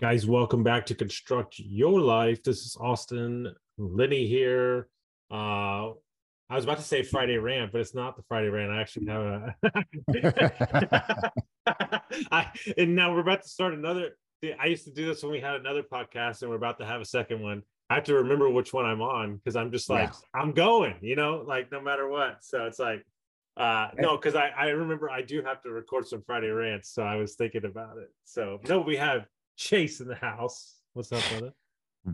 Guys, welcome back to Construct Your Life. This is Austin Linney here. Uh, I was about to say Friday rant, but it's not the Friday rant. I actually have a. I, and now we're about to start another. I used to do this when we had another podcast, and we're about to have a second one. I have to remember which one I'm on because I'm just like yeah. I'm going, you know, like no matter what. So it's like, uh, no, because I I remember I do have to record some Friday rants, so I was thinking about it. So no, we have Chase in the house. What's up, brother?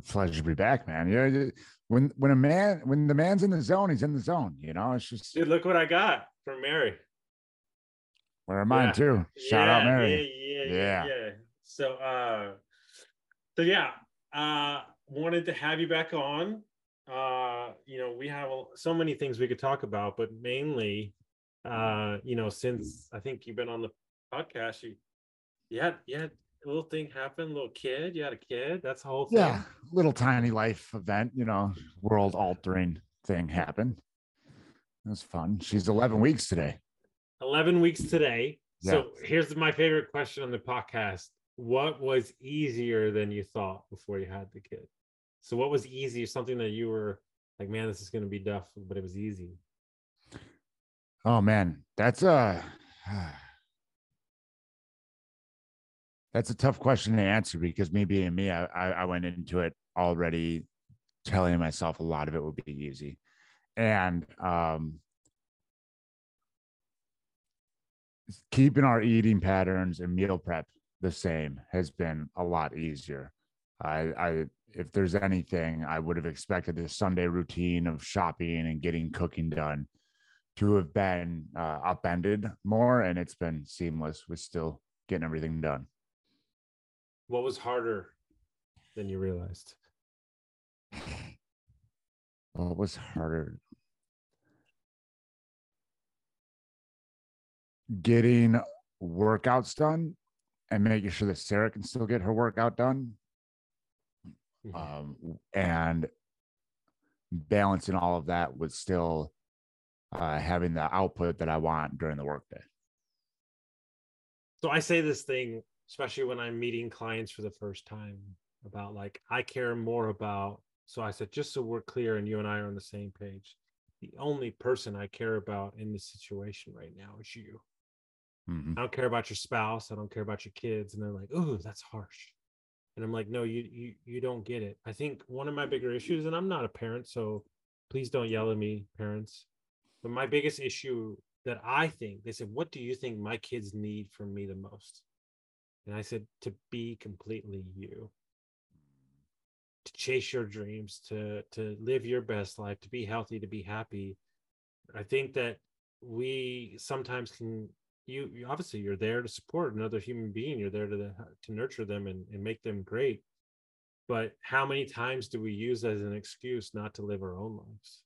Pleasure to be back, man. Yeah, when when a man when the man's in the zone, he's in the zone. You know, it's just dude. Look what I got from Mary. Where are mine yeah. too. Shout yeah, out Mary. Yeah, yeah, yeah, yeah. So, uh, so yeah, uh, wanted to have you back on. Uh, you know, we have so many things we could talk about, but mainly, uh, you know, since I think you've been on the podcast, you, you had you had little thing happened, little kid, you had a kid, that's the whole thing. Yeah, little tiny life event, you know, world altering thing happened. It was fun. She's 11 weeks today. 11 weeks today. Yeah. So here's my favorite question on the podcast. What was easier than you thought before you had the kid? So what was easy? Something that you were like, man, this is going to be tough, but it was easy. Oh man, that's uh that's a tough question to answer because me being me, I, I went into it already telling myself a lot of it would be easy. And um, keeping our eating patterns and meal prep the same has been a lot easier. I, I if there's anything, I would have expected the Sunday routine of shopping and getting cooking done to have been uh, upended more, and it's been seamless with still getting everything done. What was harder than you realized? What was harder? Getting workouts done and making sure that Sarah can still get her workout done. Mm-hmm. Um, and balancing all of that with still uh, having the output that I want during the workday. So I say this thing especially when I'm meeting clients for the first time about like I care more about so I said just so we're clear and you and I are on the same page the only person I care about in this situation right now is you. Mm-hmm. I don't care about your spouse I don't care about your kids and they're like oh that's harsh. And I'm like no you you you don't get it. I think one of my bigger issues and I'm not a parent so please don't yell at me parents but my biggest issue that I think they said what do you think my kids need from me the most and I said, to be completely you, to chase your dreams, to to live your best life, to be healthy, to be happy. I think that we sometimes can you, you obviously you're there to support another human being. You're there to to nurture them and, and make them great. But how many times do we use as an excuse not to live our own lives?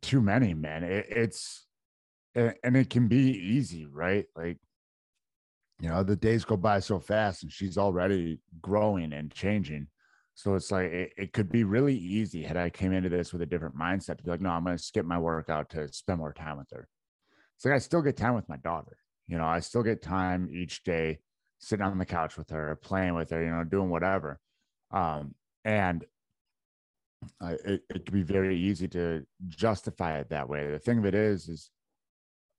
Too many, man. It, it's and it can be easy, right? Like you know the days go by so fast and she's already growing and changing. So it's like it, it, could be really easy had i came into this with a different mindset to be like no i'm going to skip my workout to spend more time with her. It's like i still get time with my daughter you know i still get time each day sitting on the couch with her playing with her you know doing whatever. Um, and uh, it, it could be very easy to justify it that way. The thing of it is is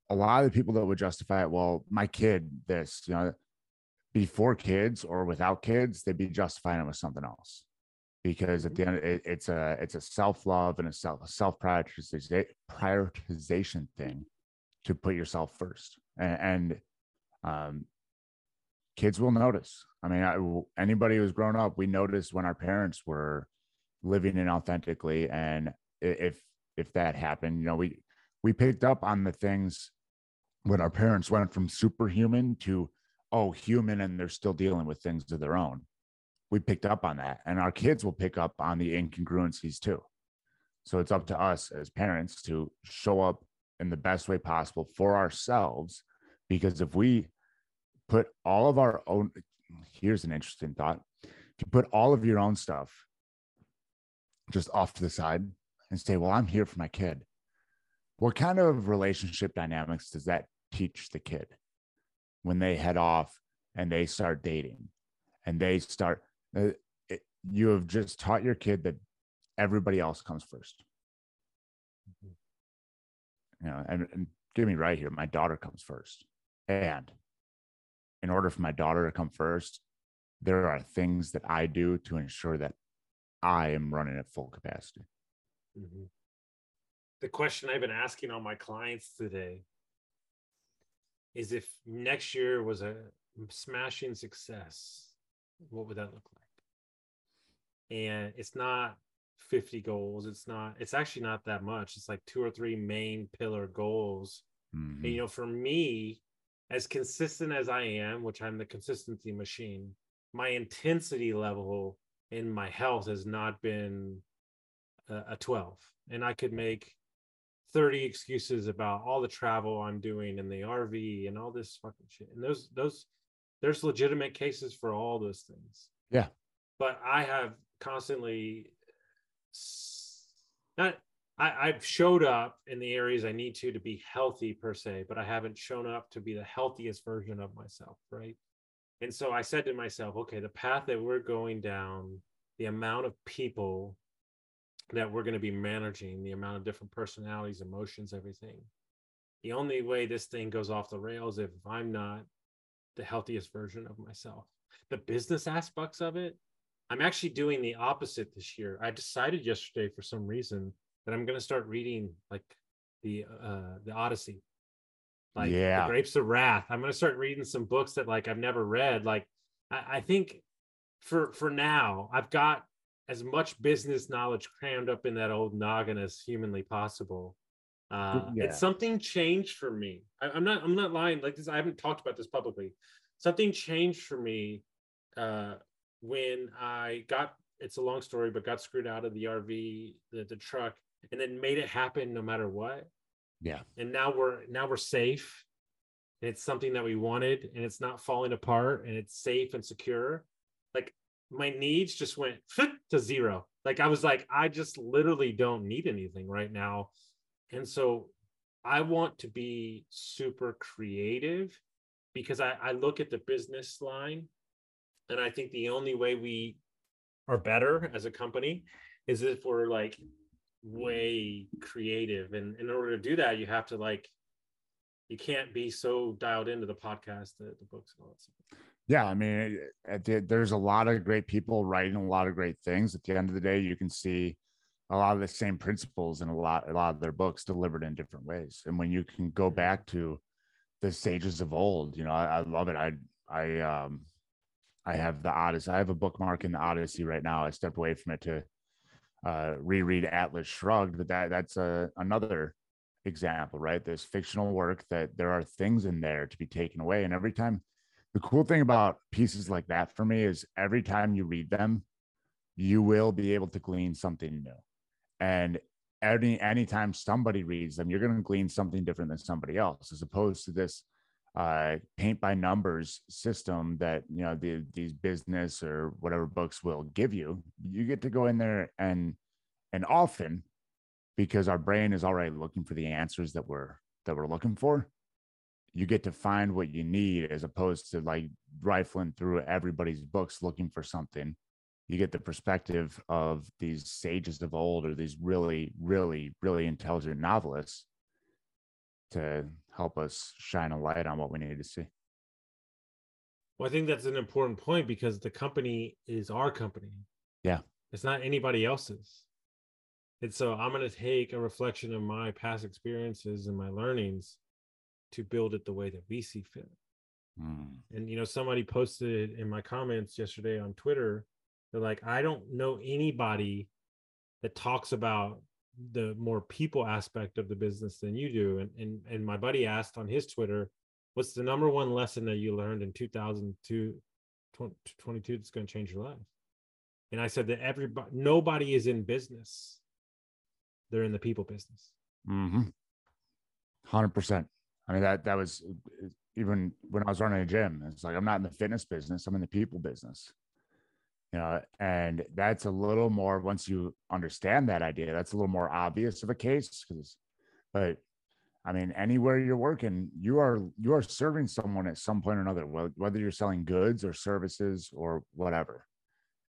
a lot of the people that would justify it, well, my kid, this, you know, before kids or without kids, they'd be justifying it with something else. Because at the end, it, it's a it's a self love and a self self prioritization thing to put yourself first, and, and um, kids will notice. I mean, I, anybody who's grown up, we noticed when our parents were living inauthentically, and if if that happened, you know, we we picked up on the things when our parents went from superhuman to oh human and they're still dealing with things of their own we picked up on that. And our kids will pick up on the incongruencies too. So it's up to us as parents to show up in the best way possible for ourselves because if we put all of our own here's an interesting thought. If you put all of your own stuff just off to the side and say well i'm here for my kid. What kind of relationship dynamics does that teach the kid when they head off and they start dating and they start uh, it, you have just taught your kid that everybody else comes 1st mm-hmm. you know and, and get me right here my daughter comes first and in order for my daughter to come first there are things that i do to ensure that i am running at full capacity mm-hmm. the question i've been asking all my clients today is if next year was a smashing success what would that look like? And it's not 50 goals. It's not it's actually not that much. It's like two or three main pillar goals. Mm-hmm. and, you know for me as consistent as i am which i'm the consistency machine my intensity level in my health has not been a, a 12 and i could make 30 excuses about all the travel i'm doing and the rv and all this fucking shit and those those there's legitimate cases for all those things. Yeah. But I have constantly not I, I've showed up in the areas I need to to be healthy per se, but I haven't shown up to be the healthiest version of myself, right? And so I said to myself, okay, the path that we're going down, the amount of people that we're going to be managing, the amount of different personalities, emotions, everything. The only way this thing goes off the rails if I'm not the healthiest version of myself. The business aspects of it, I'm actually doing the opposite this year. I decided yesterday for some reason that I'm going to start reading like the uh the Odyssey. Like yeah. the Grapes of Wrath. I'm going to start reading some books that like I've never read. Like I, I think for for now, I've got as much business knowledge crammed up in that old noggin as humanly possible. Uh, yeah. It's something changed for me. I, am not. I'm not lying. Like this, I haven't talked about this publicly. Something changed for me uh, when I got. It's a long story, but got screwed out of the RV, the, the truck, and then made it happen no matter what. Yeah. And now we're now we're safe. And it's something that we wanted, and it's not falling apart, and it's safe and secure. Like my needs just went to zero. Like I was like, I just literally don't need anything right now and so I want to be super creative because I, I look at the business line and I think the only way we are better as a company is if we're like way creative. And in order to do that, you have to like, you can't be so dialed into the podcast, the, the books, and all that stuff. Yeah, I mean, there's a lot of great people writing a lot of great things. At the end of the day, you can see a lot of the same principles in a lot a lot of their books delivered in different ways. And when you can go back to the sages of old you know i, I love it. I i um i have the odyssey i have a bookmark in the odyssey right now. I stepped away from it to uh reread atlas shrugged but that that's a another example right? This fictional work that there are things in there to be taken away. And every time the cool thing about pieces like that for me is every time you read them you will be able to glean something new and any anytime somebody reads them, you're going to glean something different than somebody else, as opposed to this uh, paint by numbers system that you know the, these business or whatever books will give you. You get to go in there and and often because our brain is already looking for the answers that we're that we're looking for you get to find what you need as opposed to like rifling through everybody's books looking for something you get the perspective of these sages of old or these really, really, really intelligent novelists to help us shine a light on what we need to see. Well, I think that's an important point because the company is our company. Yeah. It's not anybody else's. And so I'm going to take a reflection of my past experiences and my learnings to build it the way that we see fit. Mm. And, you know, somebody posted in my comments yesterday on Twitter they're like, I don't know anybody that talks about the more people aspect of the business than you do. And and and my buddy asked on his Twitter, what's the number one lesson that you learned in 2002 22 that's going to change your life? And I said that everybody, nobody is in business. They're in the people business. Mm-hmm. Hundred percent. I mean that that was uh, even when I was running a gym. It's like I'm not in the fitness business. I'm in the people business. You know, and that's a little more once you understand that idea. That's a little more obvious of a case because, but I mean, anywhere you're working, you are you are serving someone at some point or another, whether you're selling goods or services or whatever.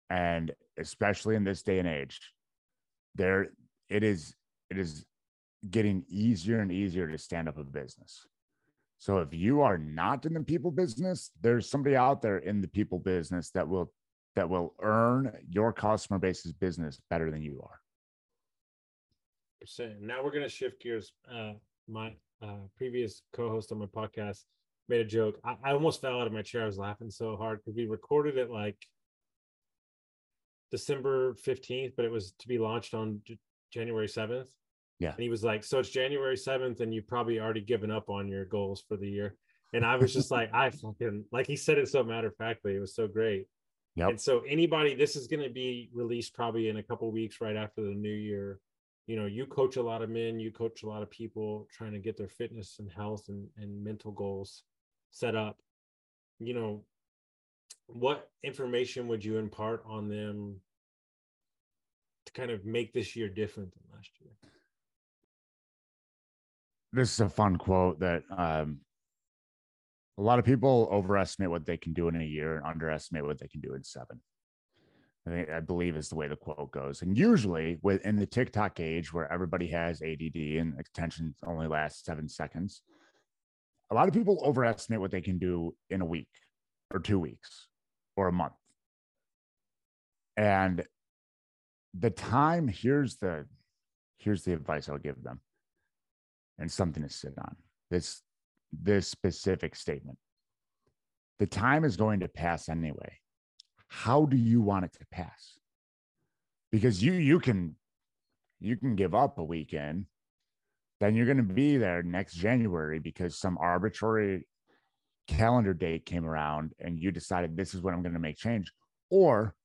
And especially in this day and age, there it is it is getting easier and easier to stand up a business. So if you are not in the people business, there's somebody out there in the people business that will that will earn your customer base's business better than you are. Now we're going to shift gears. Uh, my uh, previous co-host on my podcast made a joke. I, I almost fell out of my chair. I was laughing so hard because we recorded it like December 15th, but it was to be launched on January 7th. Yeah. And he was like, So it's January 7th, and you've probably already given up on your goals for the year. And I was just like, I fucking, like he said it so matter of factly. It was so great. Yep. And so, anybody, this is going to be released probably in a couple weeks right after the new year you know you coach a lot of men you coach a lot of people trying to get their fitness and health and, and mental goals set up you know what information would you impart on them to kind of make this year different than last year this is a fun quote that um, a lot of people overestimate what they can do in a year and underestimate what they can do in seven I think I believe is the way the quote goes. And usually within the TikTok age where everybody has ADD and attention only lasts seven seconds, a lot of people overestimate what they can do in a week or two weeks or a month. And the time, here's the here's the advice I'll give them and something to sit on. This this specific statement. The time is going to pass anyway how do you want it to pass? Because you you can you can give up a weekend, then you're going to be there next January because some arbitrary calendar date came around and you decided this is what I'm going to make change. Or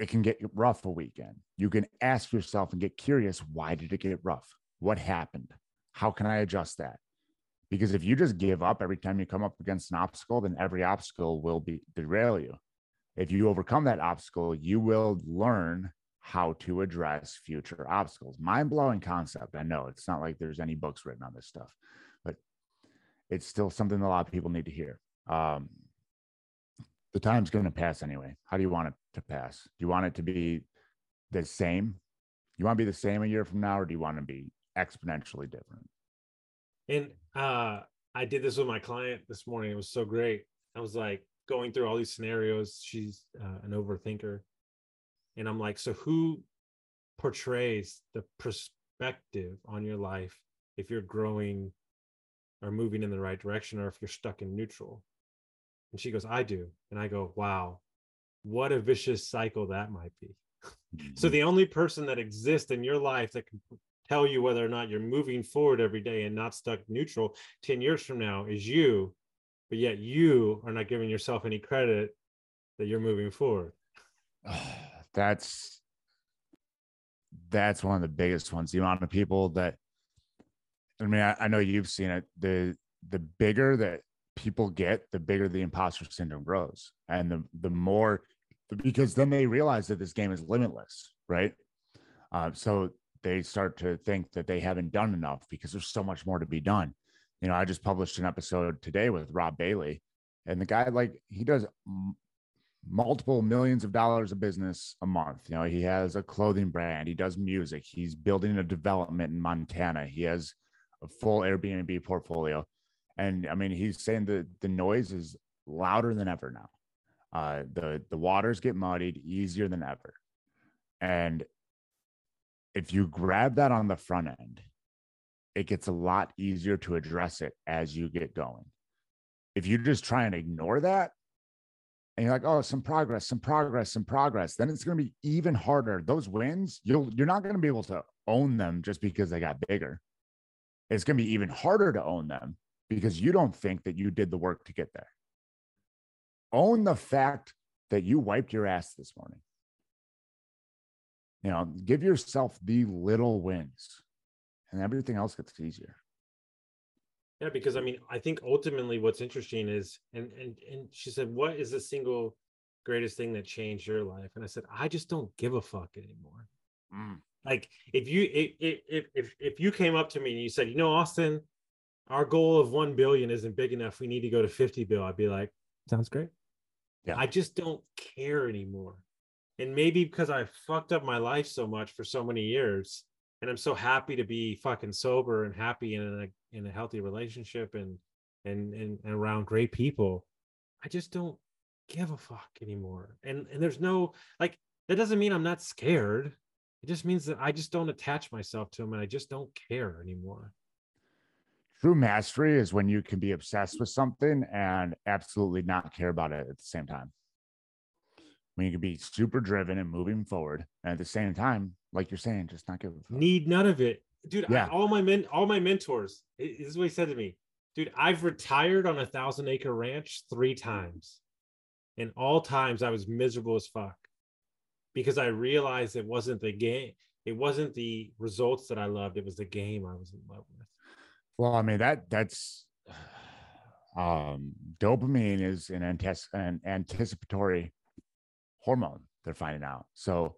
it can get rough a weekend. You can ask yourself and get curious why did it get rough? What happened? How can I adjust that? Because if you just give up every time you come up against an obstacle, then every obstacle will be derail you if you overcome that obstacle, you will learn how to address future obstacles. Mind blowing concept. I know it's not like there's any books written on this stuff, but it's still something a lot of people need to hear. Um, the time's going to pass anyway. How do you want it to pass? Do you want it to be the same? You want to be the same a year from now, or do you want to be exponentially different? And uh, I did this with my client this morning. It was so great. I was like, going through all these scenarios. She's uh, an overthinker. And I'm like, so who portrays the perspective on your life if you're growing or moving in the right direction or if you're stuck in neutral? And she goes, I do. And I go, wow, what a vicious cycle that might be. Mm-hmm. so the only person that exists in your life that can tell you whether or not you're moving forward every day and not stuck neutral 10 years from now is you but yet you are not giving yourself any credit that you're moving forward. That's that's one of the biggest ones. The amount of people that I mean, I, I know you've seen it. The the bigger that people get, the bigger the imposter syndrome grows, and the the more because then they realize that this game is limitless, right? Uh, so they start to think that they haven't done enough because there's so much more to be done you know, I just published an episode today with Rob Bailey, and the guy like he does m- multiple millions of dollars of business a month. You know, he has a clothing brand, he does music, he's building a development in Montana, he has a full Airbnb portfolio, and I mean, he's saying that the noise is louder than ever now. Uh, the the waters get muddied easier than ever, and if you grab that on the front end it gets a lot easier to address it as you get going. If you just try and ignore that, and you're like, oh, some progress, some progress, some progress, then it's going to be even harder. Those wins, you'll you're not going to be able to own them just because they got bigger. It's going to be even harder to own them because you don't think that you did the work to get there. Own the fact that you wiped your ass this morning. You know, give yourself the little wins and everything else gets easier. Yeah, because I mean, I think ultimately what's interesting is, and and and she said, "What is the single greatest thing that changed your life?" And I said, "I just don't give a fuck anymore." Mm. Like if you if if if if you came up to me and you said, "You know, Austin, our goal of one billion isn't big enough. We need to go to fifty bill," I'd be like, "Sounds great." Yeah, I just don't care anymore, and maybe because I fucked up my life so much for so many years, and I'm so happy to be fucking sober and happy in a in a healthy relationship and and and, and around great people. I just don't give a fuck anymore. And and there's no like that doesn't mean I'm not scared. It just means that I just don't attach myself to them and I just don't care anymore. True mastery is when you can be obsessed with something and absolutely not care about it at the same time. When you can be super driven and moving forward, and at the same time, like you're saying, just not give a fuck. Need none of it, dude. Yeah. I, all my men, all my mentors. This is what he said to me, dude. I've retired on a thousand acre ranch three times, and all times I was miserable as fuck because I realized it wasn't the game. It wasn't the results that I loved. It was the game I was in love with. Well, I mean that that's um, dopamine is an, antes- an anticipatory hormone. They're finding out. So,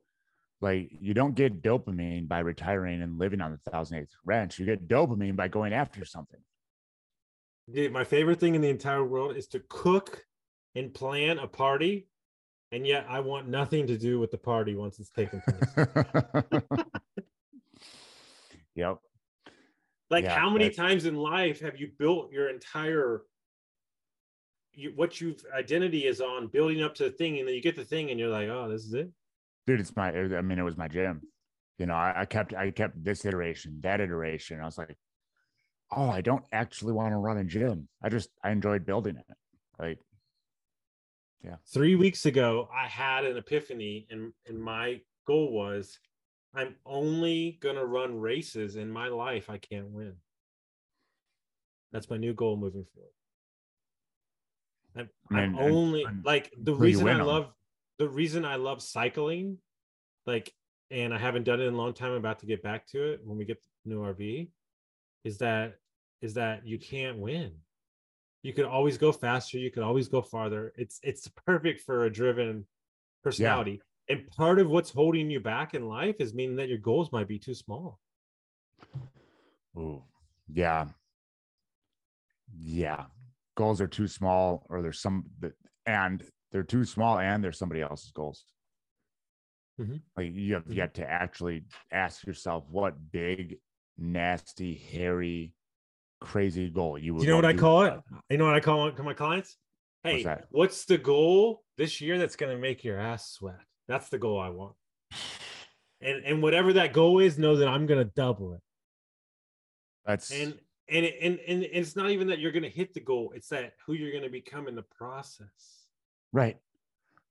like, you don't get dopamine by retiring and living on the thousand acre ranch. You get dopamine by going after something. Dude, my favorite thing in the entire world is to cook and plan a party, and yet I want nothing to do with the party once it's taken place. yep. Like yeah, how many times in life have you built your entire you, what you've identity is on building up to the thing, and then you get the thing, and you're like, oh, this is it, dude. It's my. I mean, it was my gym. You know, I, I kept I kept this iteration, that iteration. I was like, oh, I don't actually want to run a gym. I just I enjoyed building it. Like, yeah. Three weeks ago, I had an epiphany, and and my goal was I'm only going to run races in my life I can't win. That's my new goal moving forward. I'm, I'm only and, like the reason I love on. the reason I love cycling, like, and I haven't done it in a long time. I'm about to get back to it when we get the new RV. Is that is that you can't win. You could always go faster. You could always go farther. It's it's perfect for a driven personality. Yeah. And part of what's holding you back in life is meaning that your goals might be too small. Oh, yeah. Yeah. Goals are too small, or there's some and they're too small, and there's somebody else's goals. Mm-hmm. Like you have mm-hmm. yet to actually ask yourself what big, nasty, hairy, crazy goal you would. You know what I call it? You know what I call it to my clients? Hey, what's, what's the goal this year that's going to make your ass sweat? That's the goal I want. And and whatever that goal is, know that I'm gonna double it. That's and and and and it's not even that you're gonna hit the goal; it's that who you're gonna become in the process. Right.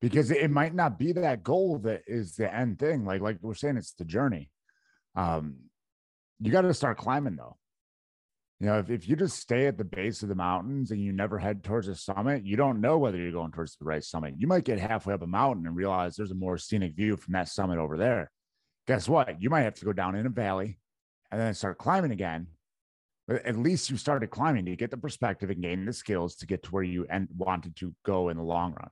Because it might not be that goal that is the end thing. Like like we're saying, it's the journey. Um, you got to start climbing though. You know, if, if you just stay at the base of the mountains and you never head towards the summit, you don't know whether you're going towards the right summit. You might get halfway up a mountain and realize there's a more scenic view from that summit over there. Guess what? You might have to go down in a valley and then start climbing again. At least you started climbing to get the perspective and gain the skills to get to where you and wanted to go in the long run.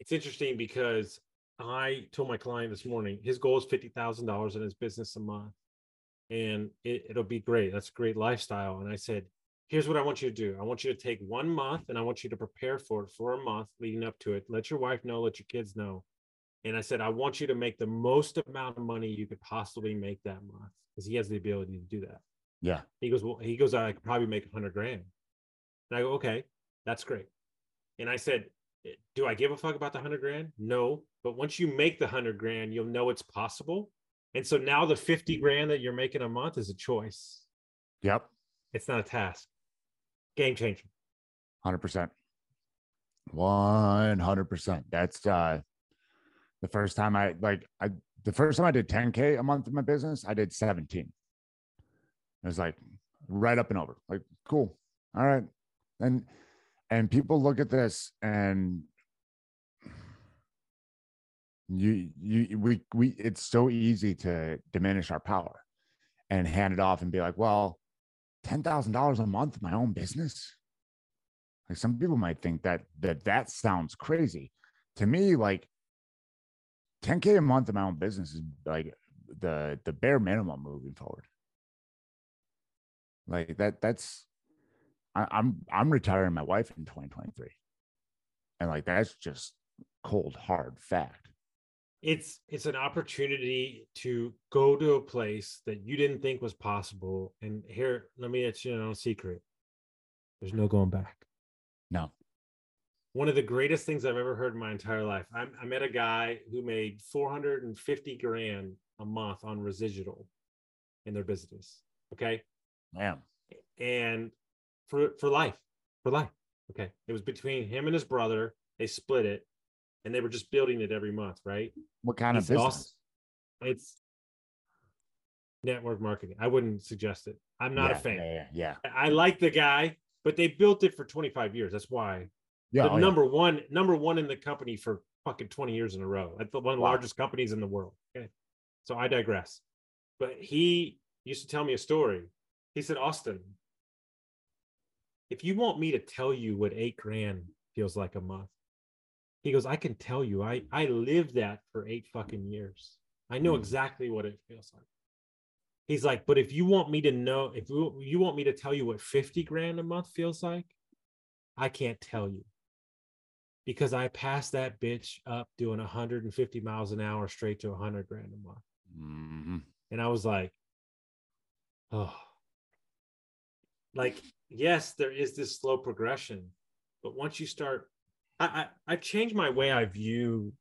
It's interesting because I told my client this morning his goal is fifty thousand dollars in his business a month and it, it'll be great. That's a great lifestyle. And I said, here's what I want you to do. I want you to take one month and I want you to prepare for it for a month leading up to it. Let your wife know, let your kids know. And I said, I want you to make the most amount of money you could possibly make that month because he has the ability to do that. Yeah. He goes, Well, he goes, I could probably make hundred grand. And I go, Okay, that's great. And I said, Do I give a fuck about the hundred grand? No. But once you make the hundred grand, you'll know it's possible and so now the 50 grand that you're making a month is a choice. Yep. It's not a task. Game changer. 100%. 100%. That's uh the first time I like I the first time I did 10k a month in my business, I did 17. It was like right up and over. Like cool. All right. And and people look at this and You you we we it's so easy to diminish our power and hand it off and be like, well, ten thousand dollars a month, my own business. Like some people might think that that that sounds crazy. To me, like 10k a month in my own business is like the the bare minimum moving forward. Like that that's I, I'm I'm retiring my wife in 2023. And like that's just cold hard fact. It's it's an opportunity to go to a place that you didn't think was possible. And here, let me let you know a secret. There's no going back. No. One of the greatest things I've ever heard in my entire life. I, I met a guy who made 450 grand a month on residual in their business. Okay. Man. And for for life, for life. Okay. It was between him and his brother. They split it and they were just building it every month, right? What kind It's of business? awesome. It's network marketing. I wouldn't suggest it. I'm not a Yeah, fan. Yeah, yeah. I like the guy, but they built it for 25 years. That's why. Yeah. the oh, yeah. number one, number one in the company for fucking 20 years in a row. That's the one of the Wow. largest companies in the world. Okay. So I digress. But he used to tell me a story. He said, Austin, if you want me to tell you what eight grand feels like a month, he goes, I can tell you. I I lived that for eight fucking years. I know Mm. exactly what it feels like. He's like, but if you want me to know, if you want me to tell you what 50 grand a month feels like, I can't tell you because I passed that bitch up doing 150 miles an hour straight to 100 grand a month. Mhm. And I was like, oh, like, yes, there is this slow progression, but once you start, I, I, I've changed my way I view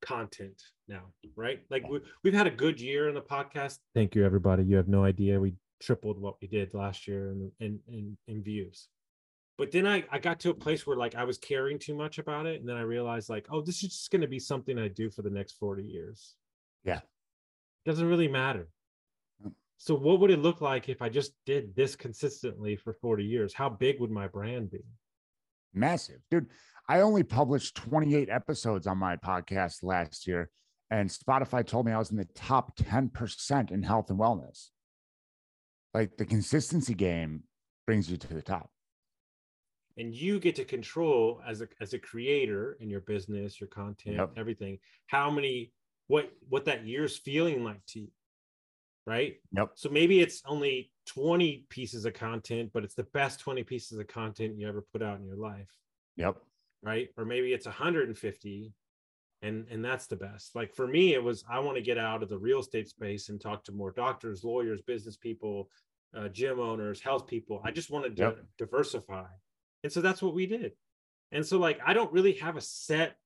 content now, right? Like we, we've had a good year in the podcast. Thank you, everybody. You have no idea. We tripled what we did last year in, in, in, in views. But then I, I got to a place where like I was caring too much about it. And then I realized like, oh, this is just going to be something I do for the next 40 years. Yeah. Doesn't really matter. Mm. So what would it look like if I just did this consistently for 40 years? How big would my brand be? Massive. Dude, I only published 28 episodes on my podcast last year, and Spotify told me I was in the top 10% in health and wellness. Like the consistency game brings you to the top. And you get to control as a as a creator in your business your content Yep. everything how many what what that year's feeling like to you right Yep. so maybe it's only 20 pieces of content but it's the best 20 pieces of content you ever put out in your life Yep. right or maybe it's 150 and and that's the best like for me it was i want to get out of the real estate space and talk to more doctors lawyers business people uh, gym owners health people i just wanted to Yep. diversify and so that's what we did. And so like i don't really have a set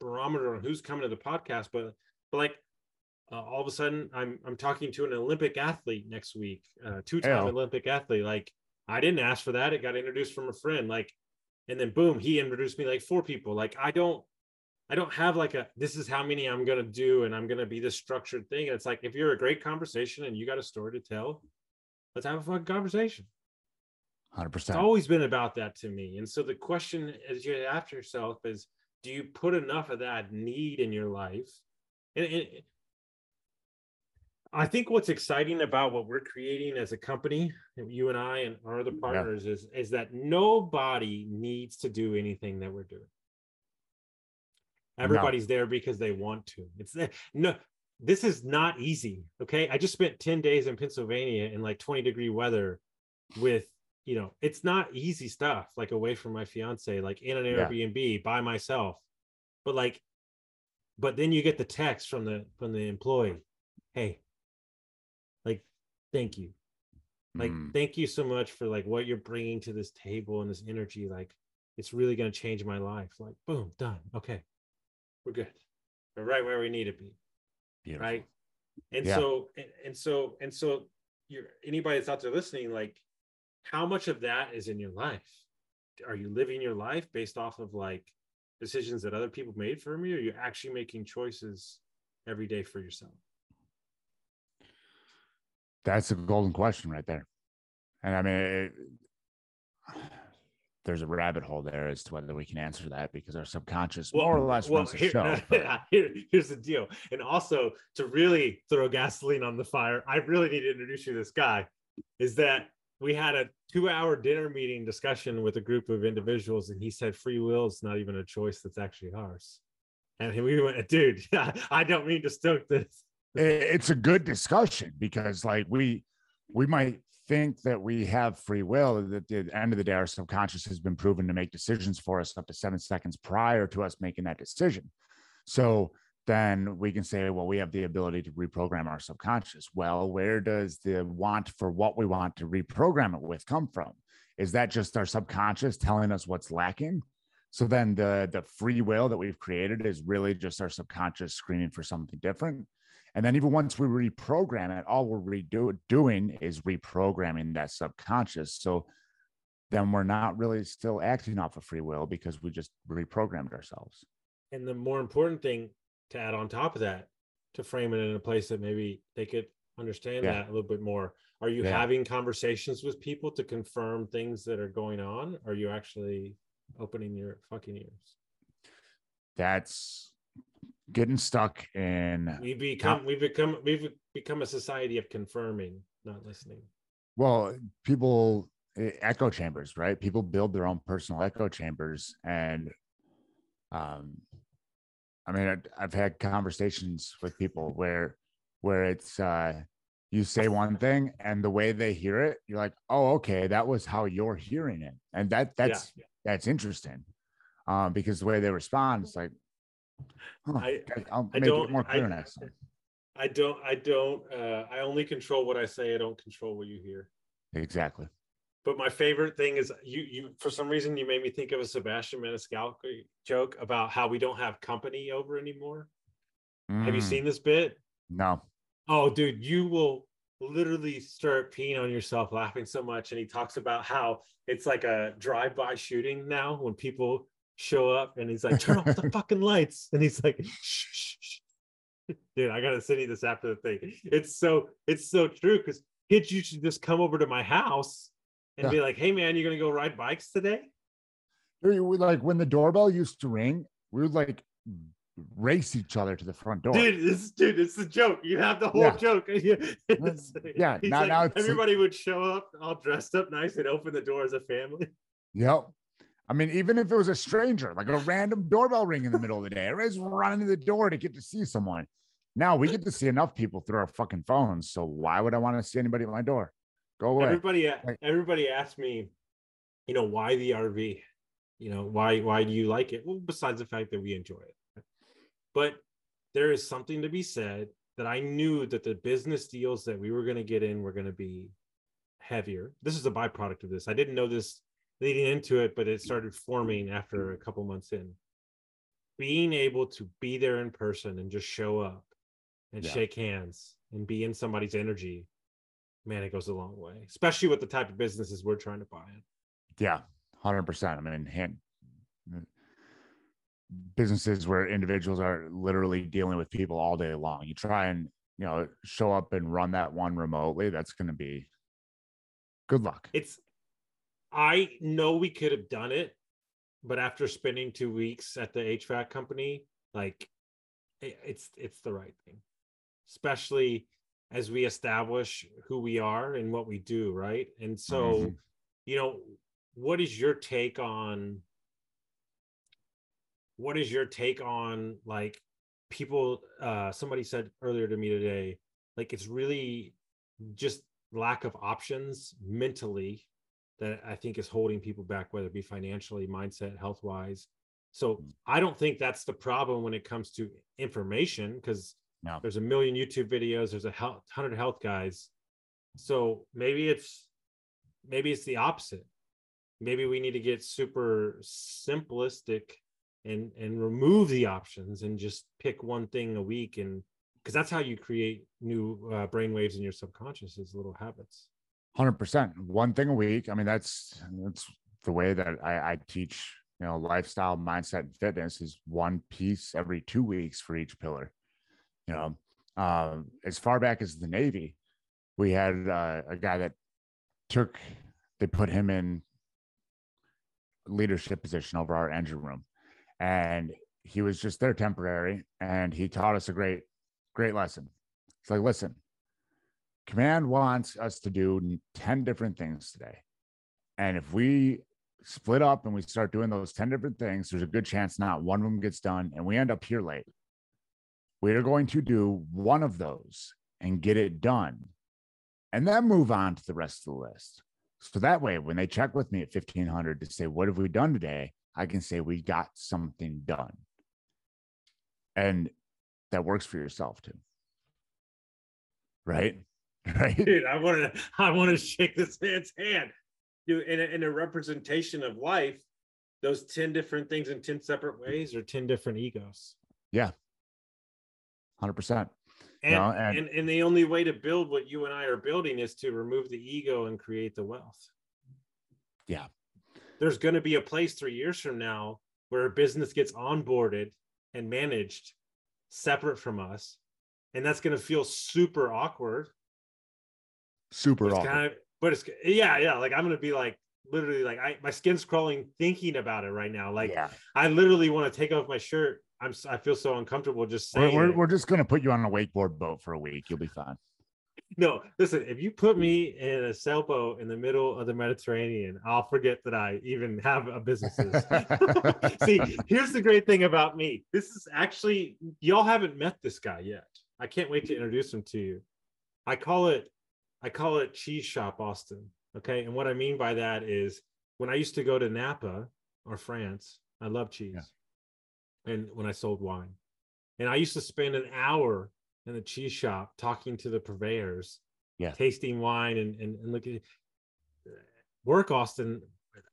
barometer on who's coming to the podcast but but like uh, all of a sudden i'm i'm talking to an olympic athlete next week uh, two-time olympic athlete. Like i didn't ask for that. It got introduced from a friend. Like and then boom he introduced me like four people. Like i don't i don't have like a this is how many i'm gonna do and i'm gonna be this structured thing. And it's like if you're a great conversation and you got a story to tell let's have a fucking conversation 100%. it's always been about that to me. And so the question as you ask yourself is do you put enough of that need in your life? And, and i think what's exciting about what we're creating as a company you and i and our other partners is is that nobody needs to do anything that we're doing. Everybody's there because they want to. It's no this is not easy okay? I just spent 10 days in pennsylvania in like 20 degree weather with you know it's not easy stuff like away from my fiance like in an Yeah. airbnb by myself but like but then you get the text from the from the employee hey like thank you like Mm. thank you so much for like what you're bringing to this table and this energy like it's really going to change my life like boom done okay we're good we're right where we need to be Beautiful. right and Yeah. so and, and so and so you're anybody that's out there listening like how much of that is in your life are you living your life based off of like decisions that other people made for you or are you actually making choices every day for yourself That's a golden question right there. And I mean, it, there's a rabbit hole there as to whether we can answer that because our subconscious Well, more or less well, runs here- show. but- here- here's the deal. And also to really throw gasoline on the fire, I really need to introduce you to this guy. Is that we had a two-hour dinner meeting discussion with a group of individuals, and he said free will is not even a choice; that's actually ours. And we went, dude, I don't mean to stoke this. it's a good discussion because like we we might think that we have free will that at the end of the day our subconscious has been proven to make decisions for us up to seven seconds prior to us making that decision so then we can say well we have the ability to reprogram our subconscious well where does the want for what we want to reprogram it with come from is that just our subconscious telling us what's lacking so then the the free will that we've created is really just our subconscious screaming for something different and then even once we reprogram it, all we're redo- doing is reprogramming that subconscious. So then we're not really still acting off of free will because we just reprogrammed ourselves. And the more important thing to add on top of that, to frame it in a place that maybe they could understand Yeah. that a little bit more. Are you Yeah. having conversations with people to confirm things that are going on? Are you actually opening your fucking ears? That's getting stuck in, We become we've become we've become a society of confirming, not listening. well, people, eh, echo chambers, right? People build their own personal echo chambers. And, um, I mean, I- I've had conversations with people where, where it's, uh, you say one thing and the way they hear it, you're like, oh, okay, that was how you're hearing it. And that, that's, that's interesting. Um, because the way they respond, it's like, huh, I- I'll I make don't- it more I- next time. I don't I don't uh I only control what I say, I don't control what you hear. Exactly. But my favorite thing is you you for some reason you made me think of a Sebastian Maniscalco joke about how we don't have company over anymore. Have you Mm, seen this bit? No. Oh, dude, you will literally start peeing on yourself laughing so much. And he talks about how it's like a drive-by shooting now when people show up and he's like, turn off the fucking lights. And he's like, shh, shh, shh. Dude, I gotta send you this after the thing. It's so it's so true because kids used to just come over to my house and Yeah. be like, hey man, you're gonna go ride bikes today? We- we- like when the doorbell used to ring, we would like race each other to the front door. Dude, this dude, it's a joke. You have the whole Yeah. joke. Yeah, now- like, now everybody would show up all dressed up nice and open the door as a family. Yep. I mean, even if it was a stranger, like a random doorbell ring in the middle of the day, everybody's running to the door to get to see someone. Now we get to see enough people through our fucking phones. So why would I want to see anybody at my door? Go away. Everybody, everybody asked me, you know, why the RV? You know, why why do you like it? Well, besides the fact that we enjoy it, but there is something to be said that I knew that the business deals that we were going to get in were going to be heavier. This is a byproduct of this. I didn't know this leading into it, but it started forming after a couple months in. Being able to be there in person and just show up and Yeah. shake hands and be in somebody's energy, man, it goes a long way, especially with the type of businesses we're trying to buy in. Yeah, hundred percent. I mean, hand, businesses where individuals are literally dealing with people all day long. You try and you know show up and run that one remotely. That's going to be good luck. It's, I know we could have done it, but after spending two weeks at the HVAC company, like it, it's it's the right thing, especially as we establish who we are and what we do, right? And so, Mhm. you know, what is your take on? What is your take on like people? Uh, somebody said earlier to me today, like it's really just lack of options mentally that I think is holding people back, whether it be financially, mindset, health wise. So Mm. I don't think that's the problem when it comes to information because There's a million YouTube videos, there's a health, hundred health guys. So maybe it's maybe it's the opposite. Maybe we need to get super simplistic and and remove the options and just pick one thing a week and because that's how you create new uh, brain waves in your subconscious is little habits. Hundred percent. One thing a week. I mean, that's that's the way that I, I teach. You know, lifestyle, mindset, and fitness is one piece every two weeks for each pillar. You know, um, as far back as the Navy, we had uh, a guy that took. They put him in leadership position over our engine room. And he was just there temporary and he taught us a great, great lesson. It's like, listen, command wants us to do 10 different things today. And if we split up and we start doing those 10 different things, there's a good chance not one of them gets done and we end up here late. We are going to do one of those and get it done and then move on to the rest of the list. So that way, when they check with me at 1500 to say, What have we done today? I can say, We got something done. And that works for yourself too. Right? Right. Dude, I want to I want to shake this man's hand. Dude, in a, in a representation of life, those 10 different things in 10 separate ways are 10 different egos. Yeah. 100%. And, no, and, and, and the only way to build what you and I are building is to remove the ego and create the wealth. Yeah. There's going to be a place three years from now where a business gets onboarded and managed separate from us. And that's going to feel super awkward. Super awkward. Kind of, but it's, yeah, yeah. Like I'm going to be like, literally, like, I, my skin's crawling thinking about it right now. Like, yeah. I literally want to take off my shirt I'm I feel so uncomfortable just saying. We're, we're, we're, just gonna put you on a wakeboard boat for a week. You'll be fine. No, listen. If you put me in a sailboat in the middle of the Mediterranean, I'll forget that I even have a business. See, here's the great thing about me. This is actually y'all haven't met this guy yet. I can't wait to introduce him to you. I call it I call it Cheese Shop Austin. Okay, and what I mean by that is when I used to go to Napa or France, I love cheese. Yeah and when I sold wine. And I used to spend an hour in the cheese shop talking to the purveyors, yeah, tasting wine and and, and looking work Austin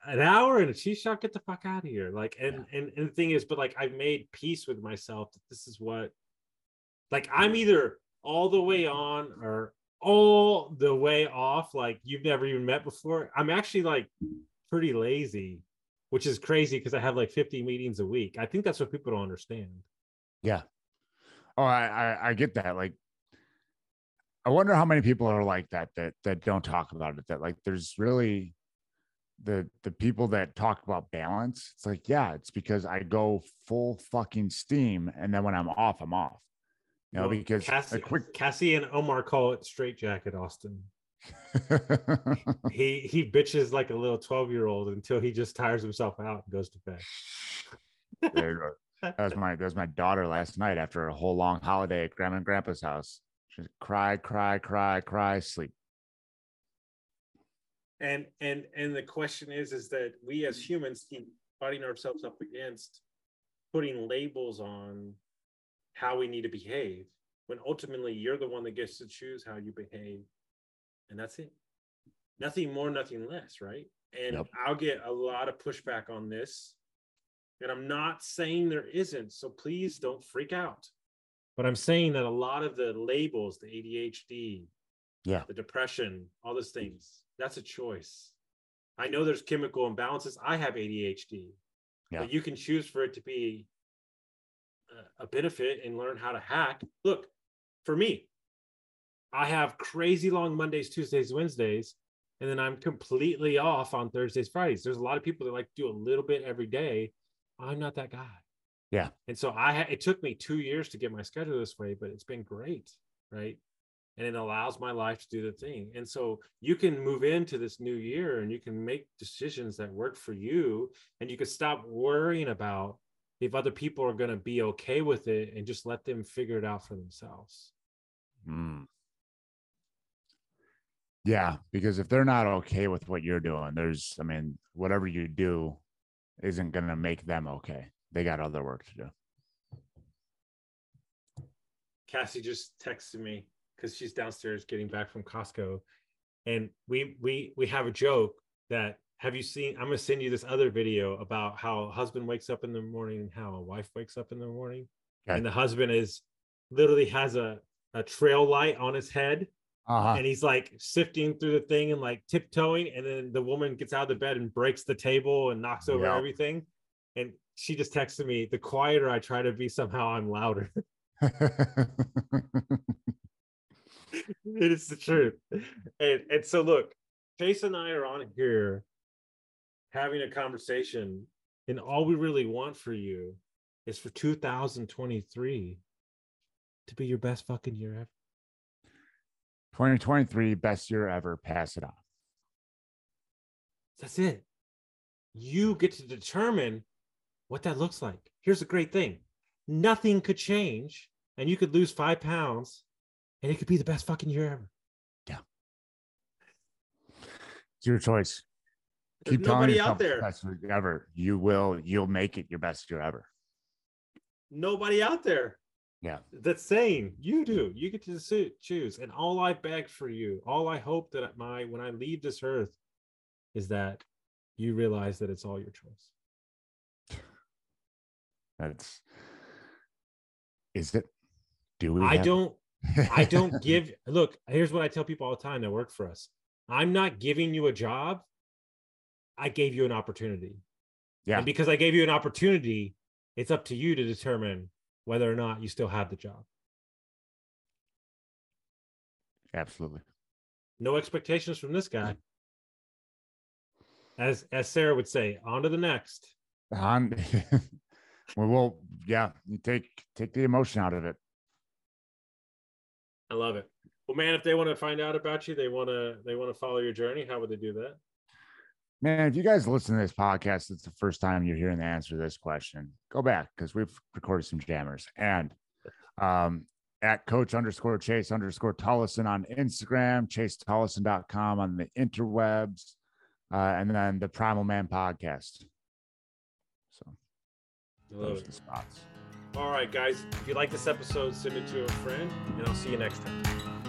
an hour in a cheese shop, get the fuck out of here. Like, and, yeah. and, and the thing is, but like I've made peace with myself that this is what like I'm either all the way on or all the way off, like you've never even met before. I'm actually like pretty lazy which is crazy because I have like 50 meetings a week. I think that's what people don't understand. Yeah. Oh, I, I, I get that. Like, I wonder how many people are like that that that don't talk about it. That like, there's really the the people that talk about balance. It's like, yeah, it's because I go full fucking steam, and then when I'm off, I'm off. You know, well, because Cassie, quick... Cassie and Omar call it straight jacket, Austin. he he bitches like a little 12 year old until he just tires himself out and goes to bed. there That was my that was my daughter last night after a whole long holiday at grandma and grandpa's house. She cry, cry, cry, cry, sleep. And and and the question is, is that we as humans keep fighting ourselves up against putting labels on how we need to behave when ultimately you're the one that gets to choose how you behave and that's it. Nothing more, nothing less, right? And. I'll get a lot of pushback on this. And I'm not saying there isn't, so please don't freak out. But I'm saying that a lot of the labels, the ADHD, yeah, the depression, all those things, that's a choice. I know there's chemical imbalances. I have ADHD, yeah. but you can choose for it to be a benefit and learn how to hack. Look, for me, I have crazy long Mondays, Tuesdays, Wednesdays, and then I'm completely off on Thursdays, Fridays. There's a lot of people that like to do a little bit every day. I'm not that guy. Yeah. And so I ha- it took me two years to get my schedule this way, but it's been great, right? And it allows my life to do the thing. And so you can move into this new year and you can make decisions that work for you, and you can stop worrying about if other people are going to be okay with it and just let them figure it out for themselves. Mm. Yeah, because if they're not okay with what you're doing, there's, I mean, whatever you do isn't going to make them okay. They got other work to do. Cassie just texted me because she's downstairs getting back from Costco, and we we we have a joke that have you seen? I'm gonna send you this other video about how a husband wakes up in the morning and how a wife wakes up in the morning, okay. and the husband is literally has a a trail light on his head uh-huh. and he's like sifting through the thing and like tiptoeing and then the woman gets out of the bed and breaks the table and knocks over yep. everything and she just texted me the quieter i try to be somehow i'm louder it is the truth and, and so look chase and i are on here having a conversation, and all we really want for you is for 2023 to be your best fucking year ever. 2023, best year ever. Pass it on. That's it. You get to determine what that looks like. Here's the great thing nothing could change, and you could lose five pounds, and it could be the best fucking year ever. Yeah. It's your choice. There's Keep telling nobody yourself out there. best year ever. You will. You'll make it your best year ever. Nobody out there Yeah. that's saying you do. You get to choose. And all I beg for you, all I hope that my when I leave this earth is that you realize that it's all your choice. That's. Is it? Do we? I have- don't I don't give look, here's what I tell people all the time that work for us. I'm not giving you a job. I gave you an opportunity. Yeah. And because I gave you an opportunity, it's up to you to determine whether or not you still have the job. Absolutely. No expectations from this guy. As as Sarah would say, on to the next. On. well, well, yeah. You take take the emotion out of it. I love it. Well, man, if they want to find out about you, they want to they want to follow your journey. How would they do that? Man, if you guys listen to this podcast, it's the first time you're hearing the answer to this question. Go back because we've recorded some jammers and um at coach underscore chase underscore Tolleson on Instagram, chasetolleson.com on the interwebs, uh, and then the Primal Man podcast. So those are the spots. All right, guys. If you like this episode, send it to a friend, and I'll see you next time.